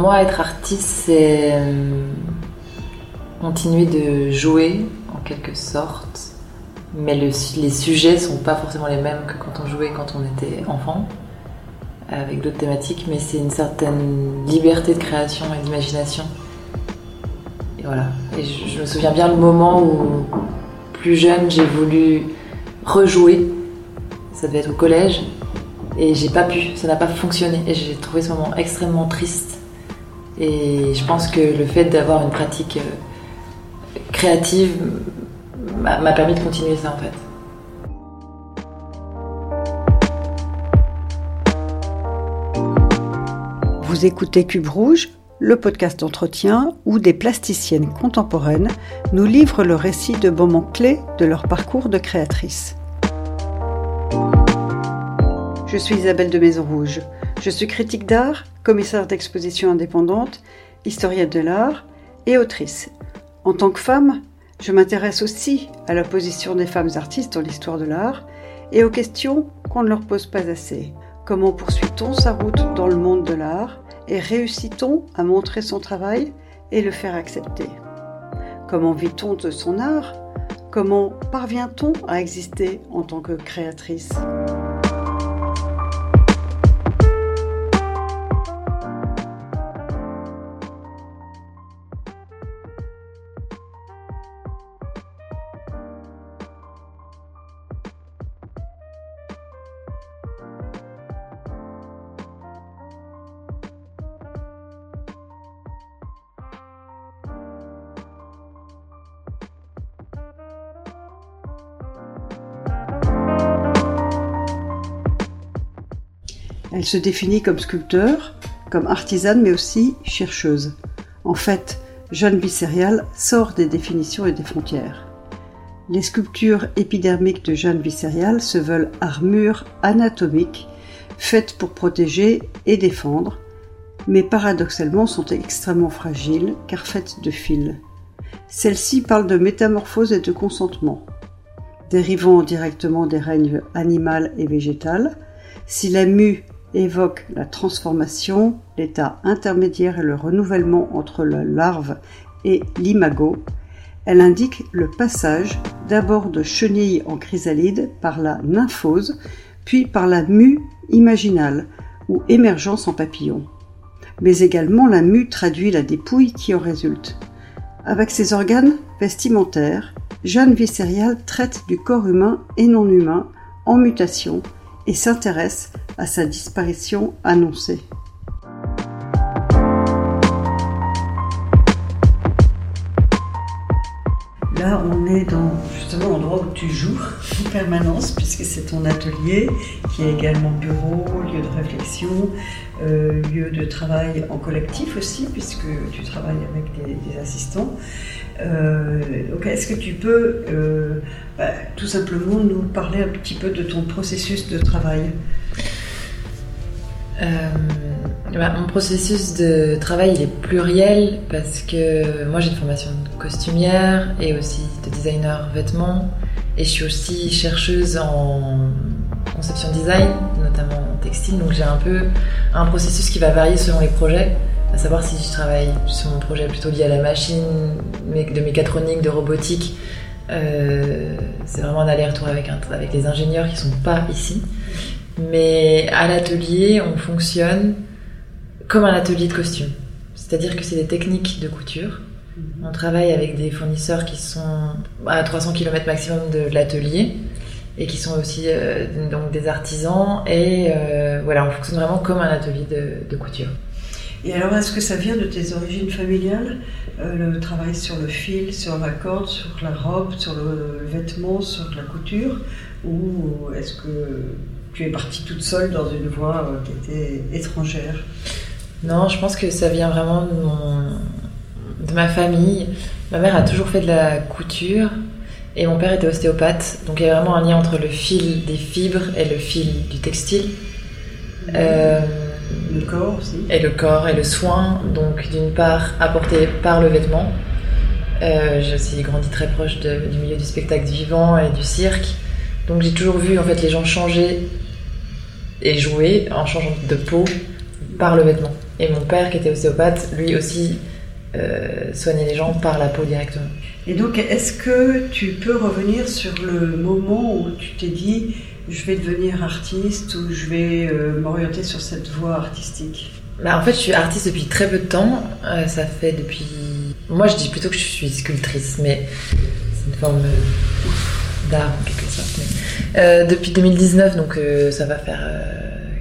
moi, être artiste, c'est euh, continuer de jouer en quelque sorte, mais le- les sujets sont pas forcément les mêmes que quand on jouait quand on était enfant, avec d'autres thématiques, mais c'est une certaine liberté de création et d'imagination. Et voilà. Et je, je me souviens bien le moment où, plus jeune, j'ai voulu rejouer. Ça devait être au collège. Et j'ai pas pu, ça n'a pas fonctionné. Et j'ai trouvé ce moment extrêmement triste. Et je pense que le fait d'avoir une pratique euh, créative m'a permis de continuer ça en fait. Vous écoutez Cube Rouge, le podcast d'entretien où des plasticiennes contemporaines nous livrent le récit de moments clés de leur parcours de créatrice. Je suis Isabelle de Maison Rouge. Je suis critique d'art, commissaire d'exposition indépendante, historienne de l'art et autrice. En tant que femme, je m'intéresse aussi à la position des femmes artistes dans l'histoire de l'art et aux questions qu'on ne leur pose pas assez. Comment poursuit-on sa route dans le monde de l'art et réussit-on à montrer son travail et le faire accepter? Comment vit-on de son art? Comment parvient-on à exister en tant que créatrice? Elle se définit comme sculpteur, comme artisane, mais aussi chercheuse. En fait, Jeanne Vissérial sort des définitions et des frontières. Les sculptures épidermiques de Jeanne Vissérial se veulent armures anatomiques faites pour protéger et défendre, mais paradoxalement sont extrêmement fragiles car faites de fils. Celle-ci parle de métamorphose et de consentement. Dérivant directement des règnes animal et végétal, si la mue évoque la transformation, l'état intermédiaire et le renouvellement entre la larve et l'imago, elle indique le passage d'abord de chenille en chrysalide par la nymphose, puis par la mue imaginale ou émergence en papillon. Mais également la mue traduit la dépouille qui en résulte. Avec ses organes vestimentaires, Jeanne Vissérial traite du corps humain et non humain en mutation et s'intéresse à sa disparition annoncée. Là, on est dans justement l'endroit où tu joues en permanence, puisque c'est ton atelier, qui est également bureau, lieu de réflexion, euh, lieu de travail en collectif aussi, puisque tu travailles avec des, assistants. Euh, est-ce que tu peux euh, bah, tout simplement nous parler un petit peu de ton processus de travail? Bah, mon processus de travail il est pluriel parce que moi j'ai une formation de costumière et aussi de designer vêtements et je suis aussi chercheuse en conception design, notamment en textile, donc j'ai un peu un processus qui va varier selon les projets, à savoir si je travaille sur mon projet plutôt lié à la machine, de mécatronique, de robotique. euh, c'est vraiment un aller-retour avec, avec les ingénieurs qui sont pas ici. Mais à l'atelier, on fonctionne comme un atelier de costume. C'est-à-dire que c'est des techniques de couture. On travaille avec des fournisseurs qui sont à 300 km maximum de l'atelier et qui sont aussi euh, donc des artisans. Et euh, voilà, on fonctionne vraiment comme un atelier de, de couture. Et alors, est-ce que ça vient de tes origines familiales euh, Le travail sur le fil, sur la corde, sur la robe, sur le, le vêtement, sur la couture? Ou est-ce que tu es partie toute seule dans une voie euh, qui était étrangère Non, je pense que ça vient vraiment de, mon- de ma famille. Ma mère a toujours fait de la couture et mon père était ostéopathe. Donc il y a vraiment un lien entre le fil des fibres et le fil du textile. Euh, Le corps aussi et le corps et le soin, donc d'une part apporté par le vêtement. Euh, j'ai aussi grandi très proche de- du milieu du spectacle vivant et du cirque, donc j'ai toujours vu en fait les gens changer et jouer en changeant de peau par le vêtement. Et mon père, qui était ostéopathe, lui aussi euh, soignait les gens par la peau directement. Et donc, est-ce que tu peux revenir sur le moment où tu t'es dit je vais devenir artiste ou je vais euh, m'orienter sur cette voie artistique? Bah, En fait, je suis artiste depuis très peu de temps. Euh, ça fait depuis. Moi, je dis plutôt que je suis sculptrice, mais c'est une forme d'art en quelque sorte. depuis 2019, donc ça va faire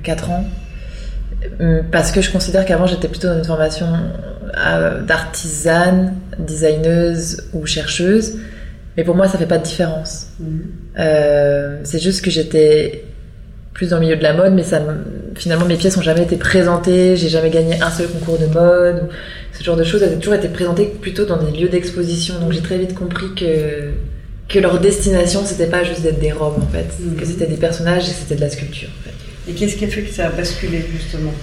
4 ans. Parce que je considère qu'avant, j'étais plutôt dans une formation d'artisane, designeuse ou chercheuse. Mais pour moi, ça fait pas de différence. Mhm. Euh, c'est juste que j'étais plus dans le milieu de la mode, mais ça, finalement, mes pièces ont jamais été présentées. J'ai jamais gagné un seul concours de mode. Ce genre de choses, elles ont toujours été présentées plutôt dans des lieux d'exposition. Donc j'ai très vite compris que que leur destination, c'était pas juste d'être des robes, en fait. Mhm. Que c'était des personnages et c'était de la sculpture, en fait. Et qu'est-ce qui a fait que ça a basculé, justement?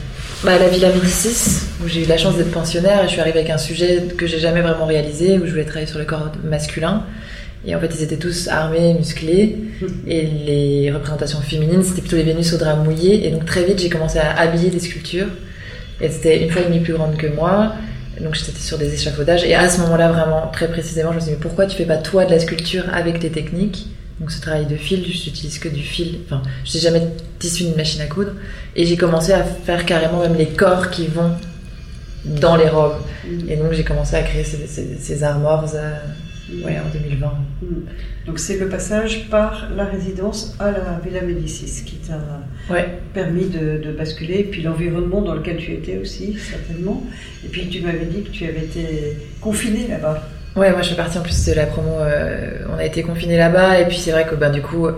Bah, la Villa Médicis, où j'ai eu la chance d'être pensionnaire et je suis arrivée avec un sujet que j'ai jamais vraiment réalisé, où je voulais travailler sur le corps masculin. Et en fait, ils étaient tous armés, musclés. Et les représentations féminines, c'était plutôt les Vénus au drap mouillé. Et donc, très vite, j'ai commencé à habiller des sculptures. Et c'était une fois et demie plus grande que moi. Donc, j'étais sur des échafaudages. Et à ce moment-là, vraiment, très précisément, je me suis dit, mais pourquoi tu fais pas toi de la sculpture avec tes techniques? Donc ce travail de fil, j'utilise que du fil. Enfin, je n'ai jamais tissu une machine à coudre. Et j'ai commencé à faire carrément même les corps qui vont dans les robes. Mm. Et donc j'ai commencé à créer ces, ces, euh, ouais, en 2020. Mm. Donc c'est le passage par la résidence à la Villa Médicis qui t'a permis de, de, basculer. Et puis l'environnement dans lequel tu étais aussi, certainement. Et puis tu m'avais dit que tu avais été confiné là-bas. Ouais, moi je suis partie en plus de la promo. Euh, on a été confinés là-bas et puis c'est vrai que ben, du coup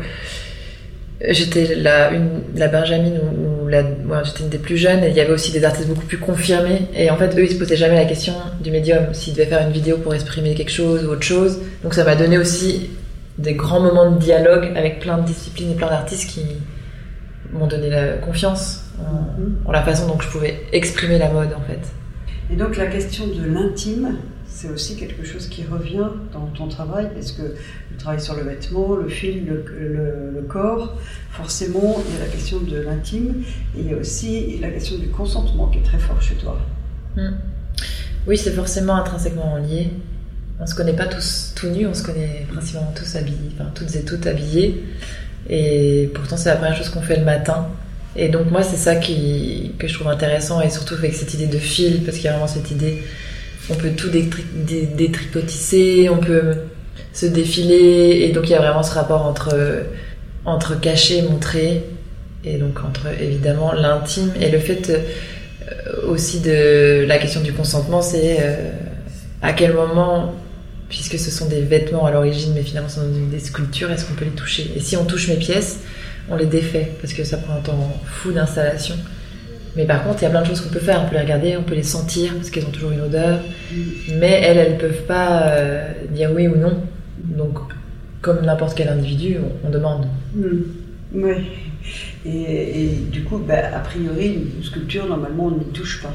j'étais la, une, la Benjamin ou, la, j'étais une des plus jeunes et il y avait aussi des artistes beaucoup plus confirmés et en fait eux ils se posaient jamais la question du médium s'ils devaient faire une vidéo pour exprimer quelque chose ou autre chose. Donc ça m'a donné aussi des grands moments de dialogue avec plein de disciplines et plein d'artistes qui m'ont donné la confiance en, en la façon dont je pouvais exprimer la mode en fait. Et donc la question de l'intime, c'est aussi quelque chose qui revient dans ton travail, parce que le travail sur le vêtement, le fil, le, corps, forcément, il y a la question de l'intime, et il y a aussi la question du consentement qui est très fort chez toi. Hmm. Oui, c'est forcément intrinsèquement lié. On se connaît pas tous tout nus, on se connaît principalement tous habillés, enfin toutes et toutes habillées. Et pourtant, c'est la première chose qu'on fait le matin. Et donc moi, c'est ça qui, que je trouve intéressant, et surtout avec cette idée de fil, parce qu'il y a vraiment cette idée on peut tout détricotisser, on peut se défiler, et donc il y a vraiment ce rapport entre, entre caché, montré, et donc entre évidemment l'intime et le fait euh, aussi de la question du consentement, c'est euh, à quel moment, puisque ce sont des vêtements à l'origine, mais finalement ce sont des sculptures, est-ce qu'on peut les toucher? Et si on touche mes pièces, on les défait, parce que ça prend un temps fou d'installation. Mais par contre, il y a plein de choses qu'on peut faire. On peut les regarder, on peut les sentir parce qu'elles ont toujours une odeur. Mais elles, elles ne peuvent pas euh, dire oui ou non. Donc, comme n'importe quel individu, on, demande. Mm. Oui. Et, du coup, bah, a priori, une sculpture, normalement, on n'y touche pas.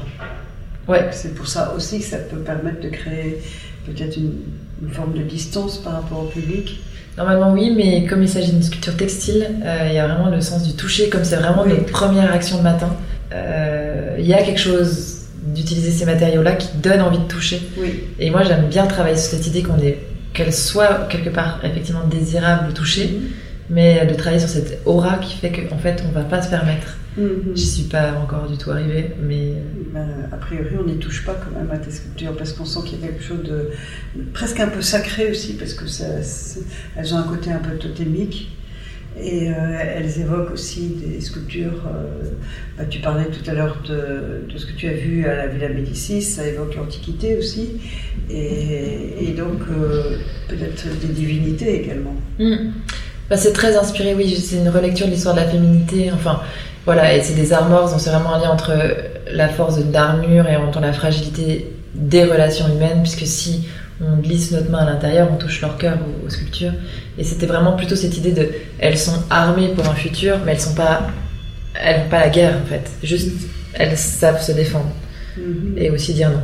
Ouais. C'est pour ça aussi que ça peut permettre de créer peut-être une, forme de distance par rapport au public. Normalement oui, mais comme il s'agit d'une sculpture textile, euh, il y a vraiment le sens du toucher, comme c'est vraiment notre première action de matin. Euh, il y a quelque chose d'utiliser ces matériaux-là qui donne envie de toucher. Et moi, j'aime bien travailler sur cette idée qu'on est, qu'elle soit quelque part effectivement désirable de toucher, mhm. mais de travailler sur cette aura qui fait qu'en fait, on va pas se permettre. Mm J'y suis pas encore du tout arrivée, mais. Ben, a priori, on n'y touche pas quand même à tes sculptures parce qu'on sent qu'il y a quelque chose de presque un peu sacré aussi, parce que ça, elles ont un côté un peu totémique. Et euh, elles évoquent aussi des sculptures. Euh, bah, tu parlais tout à l'heure de, ce que tu as vu à la Villa Médicis, ça évoque l'Antiquité aussi, et, donc euh, peut-être des divinités également. Hmm. Bah, c'est très inspiré, oui, c'est une relecture de l'histoire de la féminité, enfin voilà, et c'est des armors, donc c'est vraiment un lien entre la force d'armure et entre la fragilité des relations humaines, puisque si on glisse notre main à l'intérieur, on touche leur cœur aux, sculptures. Et c'était vraiment plutôt cette idée de, elles sont armées pour un futur, mais elles sont pas, elles n'ont pas la guerre en fait. Juste, elles savent se défendre mhm. et aussi dire non.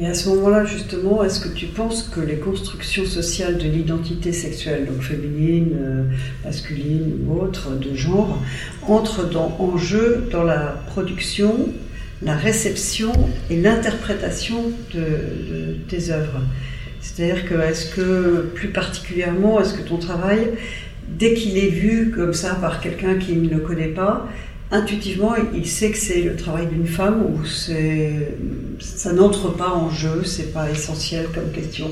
Et à ce moment-là, justement, est-ce que tu penses que les constructions sociales de l'identité sexuelle, donc féminine, euh, masculine ou autre, de genre, entrent dans, en jeu dans la production la réception et l'interprétation de, tes œuvres? C'est-à-dire que, est-ce que, plus particulièrement, est-ce que ton travail, dès qu'il est vu comme ça par quelqu'un qui ne le connaît pas, intuitivement, il sait que c'est le travail d'une femme ou ça n'entre pas en jeu, c'est pas essentiel comme question?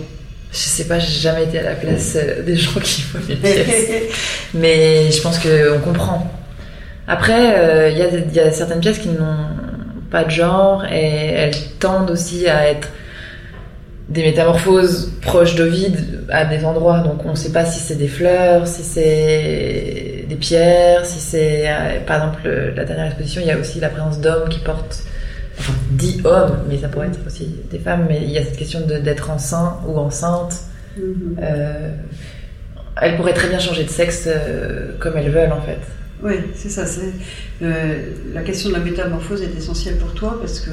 Je sais pas, j'ai jamais été à la place euh, des gens qui font mes pièces. Mais je pense qu'on comprend. Après, euh, il y, a certaines pièces qui n'ont pas de genre et elles tendent aussi à être des métamorphoses proches d'Ovide à des endroits. Donc on ne sait pas si c'est des fleurs, si c'est des pierres, si c'est... Euh, par exemple, la dernière exposition, il y a aussi la présence d'hommes qui portent enfin, dit homme, mais ça pourrait être aussi des femmes, mais il y a cette question d'être enceinte ou enceinte. Mhm. Euh, elles pourraient très bien changer de sexe euh, comme elles veulent en fait. Oui, c'est ça. Euh, la question de la métamorphose est essentielle pour toi parce que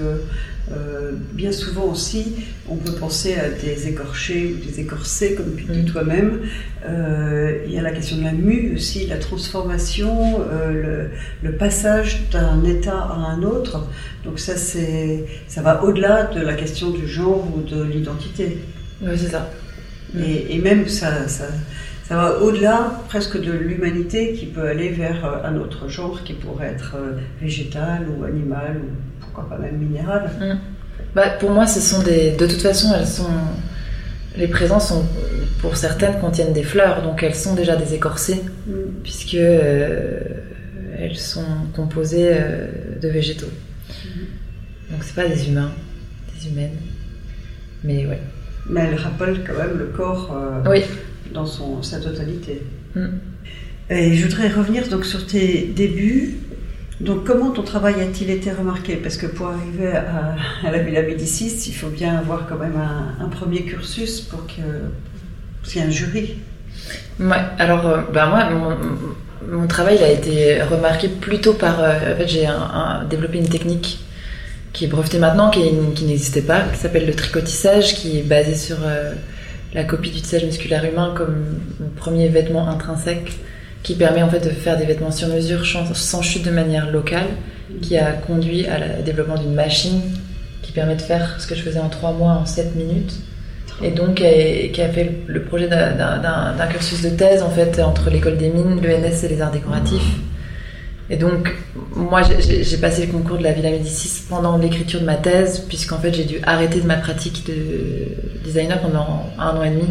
euh, bien souvent aussi, on peut penser à des écorchés ou des écorcés, comme tu dis mm. toi-même. Euh, il y a la question de la mue aussi, la transformation, le, le, passage d'un état à un autre. Donc ça, ça va au-delà de la question du genre ou de l'identité. Oui, c'est ça. Et, et, même ça, ça ça va au-delà presque de l'humanité qui peut aller vers euh, un autre genre qui pourrait être euh, végétal ou animal ou pourquoi pas même minéral. Mm. Bah, pour moi, ce sont des. De toute façon, elles sont. Les présences sont, pour certaines, contiennent des fleurs, donc elles sont déjà des écorcées, mm. puisque euh, elles sont composées de végétaux. Mm. Donc c'est pas des humains, des humaines, mais ouais. Mais elles rappellent quand même le corps. oui dans son, sa totalité. Mm. Et je voudrais revenir donc sur tes débuts. Donc, comment ton travail a-t-il été remarqué? Parce que pour arriver à, la Villa Médicis, il faut bien avoir quand même un, premier cursus pour que ait un jury. Ouais, alors, euh, ben moi, mon, travail a été remarqué plutôt par. Euh, en fait, j'ai développé une technique qui est brevetée maintenant, qui, qui n'existait pas, qui s'appelle le tricotissage, qui est basé sur. Euh, la copie du tissage musculaire humain comme premier vêtement intrinsèque qui permet en fait de faire des vêtements sur mesure sans chute de manière locale, qui a conduit la développement d'une machine qui permet de faire ce que je faisais en trois mois en sept minutes. Et donc, qui a fait le projet d'un cursus de thèse en fait entre l'école des mines, l'ENS et les arts décoratifs et donc, moi, j'ai passé le concours de la Villa Médicis pendant l'écriture de ma thèse, puisqu'en fait, j'ai dû arrêter de ma pratique de designer pendant un an et demi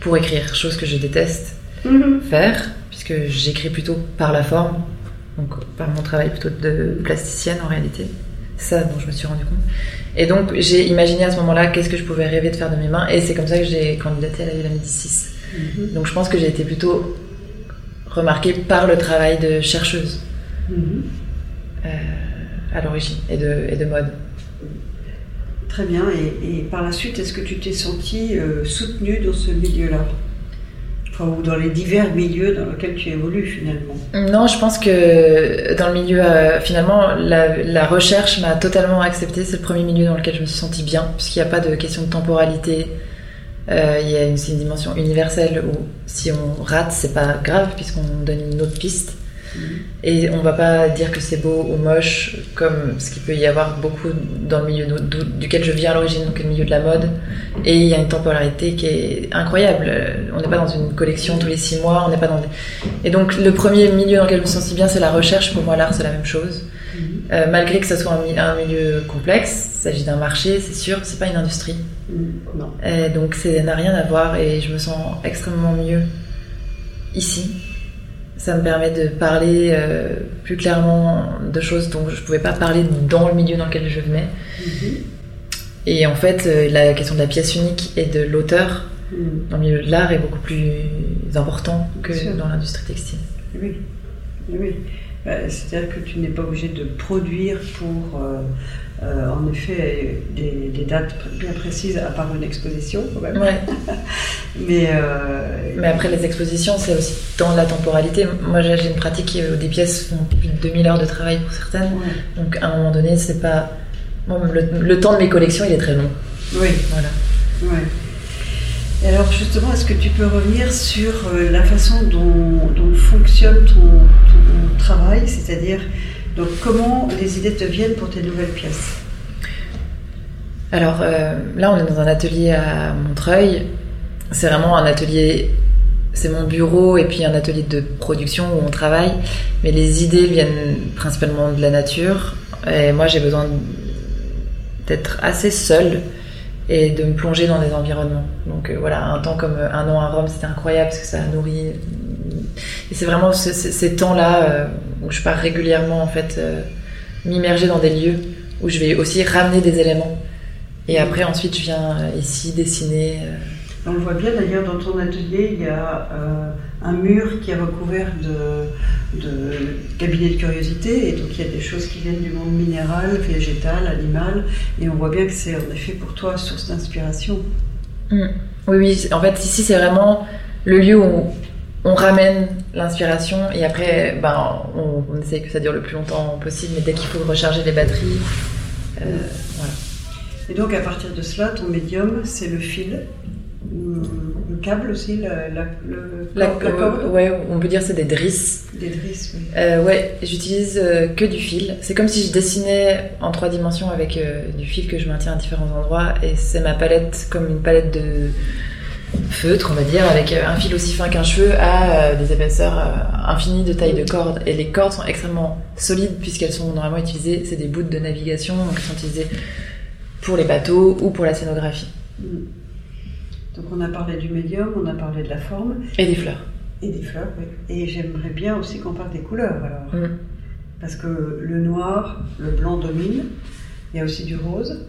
pour écrire, chose que je déteste mhm. faire, puisque j'écris plutôt par la forme, donc par mon travail plutôt de plasticienne en réalité. Ça dont je me suis rendu compte. Et donc, j'ai imaginé à ce moment-là qu'est-ce que je pouvais rêver de faire de mes mains, et c'est comme ça que j'ai candidaté à la Villa Médicis. Mhm. Donc, je pense que j'ai été plutôt remarquée par le travail de chercheuse. Euh, à l'origine et de, et de mode. Très bien. Et, par la suite, est-ce que tu t'es senti euh, soutenue dans ce milieu-là? Ou dans les divers milieux dans lesquels tu évolues finalement Non, je pense que dans le milieu, euh, finalement, la, recherche m'a totalement accepté. C'est le premier milieu dans lequel je me suis sentie bien, puisqu'il n'y a pas de question de temporalité. il y a une, une dimension universelle où si on rate, c'est pas grave, puisqu'on donne une autre piste. Et on va pas dire que c'est beau ou moche, comme ce qu'il peut y avoir beaucoup dans le milieu duquel je viens à l'origine, donc le milieu de la mode. Et il y a une temporalité qui est incroyable. On n'est pas dans une collection tous les six mois, on n'est pas dans Et donc le premier milieu dans lequel je me sens si bien, c'est la recherche. Pour moi, l'art, c'est la même chose. Mm-hmm. Euh, malgré que ce soit un, milieu complexe, il s'agit d'un marché, c'est sûr, c'est pas une industrie. Mm, donc ça n'a rien à voir et je me sens extrêmement mieux ici ça me permet de parler euh, plus clairement de choses dont je ne pouvais pas parler dans le milieu dans lequel je venais. Mhm. Et en fait, euh, la question de la pièce unique et de l'auteur mhm. dans le milieu de l'art est beaucoup plus important que dans l'industrie textile. Oui, oui. Bah, c'est-à-dire que tu n'es pas obligé de produire pour, euh, euh, en effet, des, dates bien précises, à part une exposition quand même. Mais, euh, Mais après, les expositions, c'est aussi dans la temporalité. Moi, j'ai une pratique où des pièces font plus de 2000 heures de travail pour certaines. Donc, à un moment donné, c'est pas. le, le, temps de mes collections, il est très long. Oui. Voilà. Ouais. Et alors justement, est-ce que tu peux revenir sur euh, la façon dont, fonctionne ton, travail, c'est-à-dire Donc comment les idées te viennent pour tes nouvelles pièces? Alors euh, là, on est dans un atelier à Montreuil. C'est vraiment un atelier, c'est mon bureau et puis un atelier de production où on travaille. Mais les idées viennent principalement de la nature. Et moi, j'ai besoin d'être assez seule et de me plonger dans des environnements. Donc euh, voilà, un temps comme euh, un an à Rome, c'était incroyable parce que ça nourrit. Et c'est vraiment ce- ce- ces temps-là où je pars régulièrement en fait euh, m'immerger dans des lieux où je vais aussi ramener des éléments. Et après, ensuite, je viens euh, ici dessiner. euh, On le voit bien d'ailleurs dans ton atelier, il y a euh, un mur qui est recouvert de, de cabinets de curiosité, et donc il y a des choses qui viennent du monde minéral, végétal, animal, et on voit bien que c'est en effet pour toi source d'inspiration. Mm. Oui, oui. En fait, ici, c'est vraiment le lieu où on ramène l'inspiration et après, ben, on, on essaye que ça dure le plus longtemps possible, mais dès qu'il faut recharger les batteries, euh, voilà. Et donc à partir de cela, ton médium, c'est le fil, ou le câble aussi, la, la, le- La, la corde, ouais, on peut dire c'est des drisses. des drisses, oui. Euh, ouais, j'utilise euh, que du fil. C'est comme si je dessinais en trois dimensions avec euh, du fil que je maintiens à différents endroits. Et c'est ma palette comme une palette de feutre, on va dire, avec euh, un fil aussi fin qu'un cheveu à euh, des épaisseurs euh, infinies de taille de cordes. Et les cordes sont extrêmement solides puisqu'elles sont normalement utilisées, c'est des bouts de navigation, donc elles sont utilisées pour les bateaux ou pour la scénographie. Mm. Donc on a parlé du médium, on a parlé de la forme Et des fleurs. et des fleurs, oui. Et j'aimerais bien aussi qu'on parle des couleurs alors. Mm. Parce que le noir, le blanc domine, il y a aussi du rose.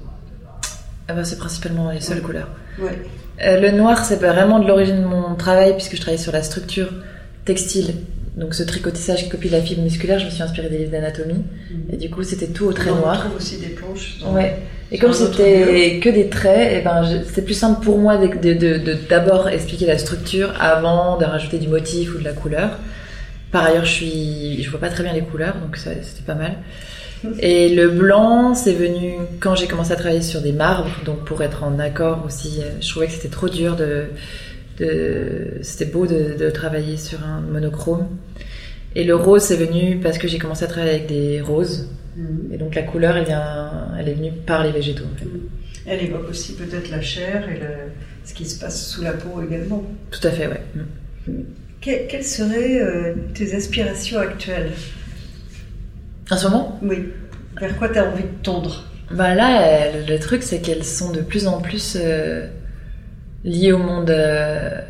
Ah bah, c'est principalement les seules couleurs. Ouais. Euh, le noir, c'est vraiment de l'origine de mon travail puisque je travaille sur la structure textile. Donc ce tricotissage qui copie la fibre musculaire, je me suis inspirée des livres d'anatomie. Et du coup, c'était tout au trait on noir. retrouve aussi des planches. Ouais. Et comme c'était que des traits, et ben je- c'est plus simple pour moi de d'abord expliquer la structure avant de rajouter du motif ou de la couleur. Par ailleurs, je suis, je vois pas très bien les couleurs, donc c'était pas mal. Et le blanc, c'est venu quand j'ai commencé à travailler sur des marbres, donc pour être en accord aussi. euh, Je trouvais que c'était trop dur de, de c'était beau de, de travailler sur un monochrome. Et le rose, c'est venu parce que j'ai commencé à travailler avec des roses. Mhm. Et donc la couleur, elle, vient, elle est venue par les végétaux. En fait. Elle évoque aussi peut-être la chair et le- ce qui se passe sous la peau également. Tout à fait, ouais. Mm. Que- quelles seraient euh, tes aspirations actuelles? En ce moment, Oui. Vers quoi tu as envie de tondre bah là, le, truc, c'est qu'elles sont de plus en plus euh, liées au monde euh,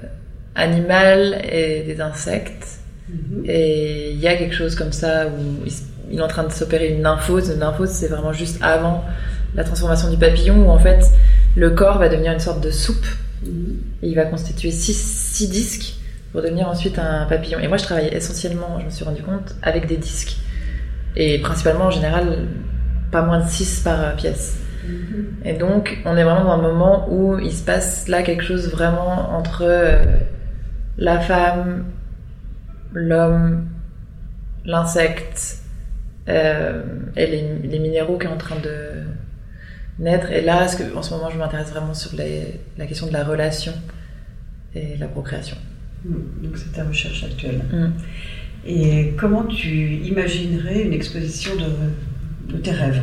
animal et des insectes. Mhm. Et il y a quelque chose comme ça où il, est en train de s'opérer une nymphose. Une nymphose, c'est vraiment juste avant la transformation du papillon où en fait le corps va devenir une sorte de soupe Mhm. et il va constituer six, six disques pour devenir ensuite un papillon. Et moi, je travaillais essentiellement, je me suis rendu compte, avec des disques. Et principalement, en général, pas moins de 6 par euh, pièce. Mhm. Et donc, on est vraiment dans un moment où il se passe là quelque chose vraiment entre euh, la femme, l'homme, l'insecte euh, et les, les minéraux qui est en train de naître. Et là, ce que, en ce moment, je m'intéresse vraiment sur les- la question de la relation et la procréation. Mhm. Donc c'est ta recherche actuelle. Mm. Et comment tu imaginerais une exposition de, tes rêves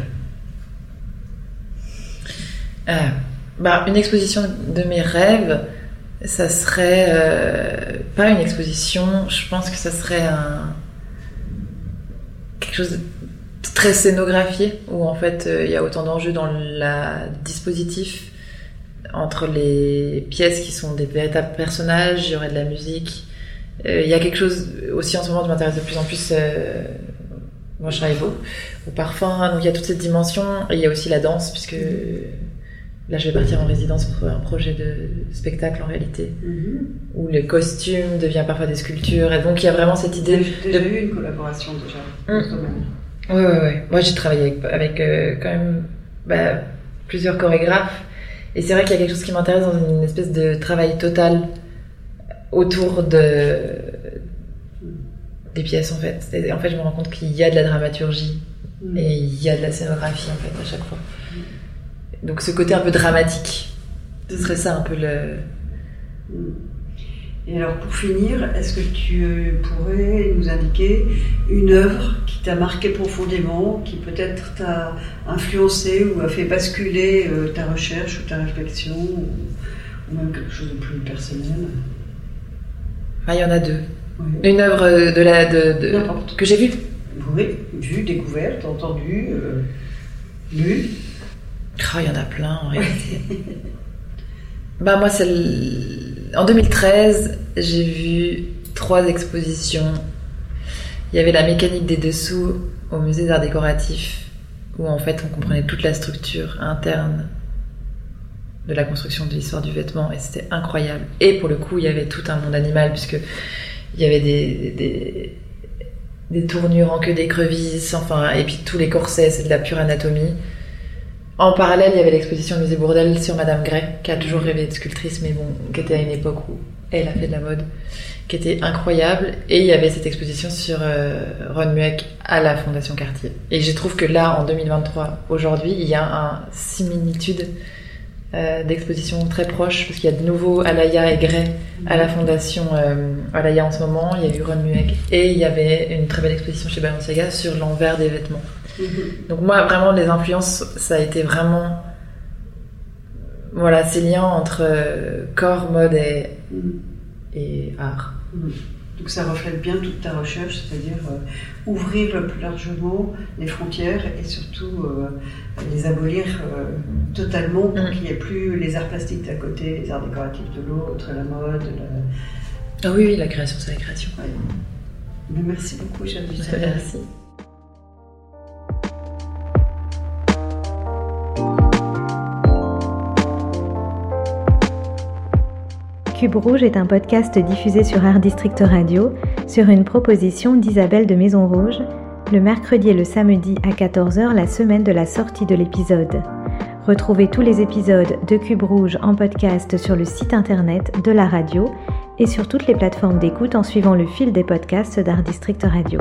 Euh, bah, une exposition de mes rêves, ça serait euh, pas une exposition, je pense que ça serait un quelque chose de très scénographié où en fait euh, il y a autant d'enjeux dans le dispositif entre les pièces qui sont des véritables personnages, il y aurait de la musique. Euh, il y a quelque chose aussi en ce moment, je m'intéresse de plus en plus. euh, moi, je travaille au, au parfum, donc il y a toute cette dimension. Et il y a aussi la danse, puisque là, je vais partir en résidence pour un projet de spectacle en réalité, où le costume devient parfois des sculptures. Et donc, il y a vraiment cette idée. J'ai déjà de- eu une collaboration déjà domaine. Ouais, ouais, ouais. Moi, j'ai travaillé avec, avec, euh, quand même bah, plusieurs chorégraphes. Et c'est vrai qu'il y a quelque chose qui m'intéresse dans une espèce de travail total autour de des pièces, en fait. Et en fait, je me rends compte qu'il y a de la dramaturgie Mhm. et il y a de la scénographie, en fait, à chaque fois. Donc, ce côté un peu dramatique, ce serait ça un peu le. Mm. Et alors pour finir, est-ce que tu pourrais nous indiquer une œuvre qui t'a marqué profondément, qui peut-être t'a influencé ou a fait basculer euh, ta recherche ou ta réflexion, ou, même quelque chose de plus personnel? Ah, Il y en a deux. Une œuvre de la, de, que j'ai vue Oui, vue, découverte, entendue, euh, lue. Oh, il y en a plein en réalité. bah moi, c'est en 2013, j'ai vu trois expositions. Il y avait la mécanique des dessous au musée d'art décoratif, où en fait on comprenait toute la structure interne de la construction de l'histoire du vêtement, et c'était incroyable. Et pour le coup, il y avait tout un monde animal, puisque il y avait des, des, tournures en queue d'écrevisse, enfin, et puis tous les corsets, c'est de la pure anatomie. En parallèle, il y avait l'exposition musée Bourdelle sur Madame Gray, qui a toujours rêvé de sculptrice, mais bon, qui était à une époque où elle a fait de la mode, qui était incroyable. Et il y avait cette exposition sur euh, Ron Mueck à la Fondation Cartier. Et je trouve que là, en 2023, aujourd'hui, il y a un similitude euh, d'expositions très proches, parce qu'il y a de nouveau Alaya et Gray à la Fondation euh, Alaya en ce moment. Il y a eu Ron Mueck et il y avait une très belle exposition chez Balenciaga sur l'envers des vêtements. Mhm. Donc moi, vraiment, les influences, ça a été vraiment... Voilà, ces liens entre euh, corps, mode et, mhm. et art. Mhm. Donc ça reflète bien toute ta recherche, c'est-à-dire euh, ouvrir le plus largement les frontières et surtout euh, les abolir totalement pour qu'il n'y ait plus les arts plastiques d'un côté, les arts décoratifs de l'autre, la mode. Ah oui, oui, la création, c'est la création. merci beaucoup, Jeanne Merci. Cube Rouge est un podcast diffusé sur Art District Radio sur une proposition d'Isabelle de Maison Rouge le mercredi et le samedi à 14h la semaine de la sortie de l'épisode. Retrouvez tous les épisodes de Cube Rouge en podcast sur le site internet de la radio et sur toutes les plateformes d'écoute en suivant le fil des podcasts d'Art District Radio.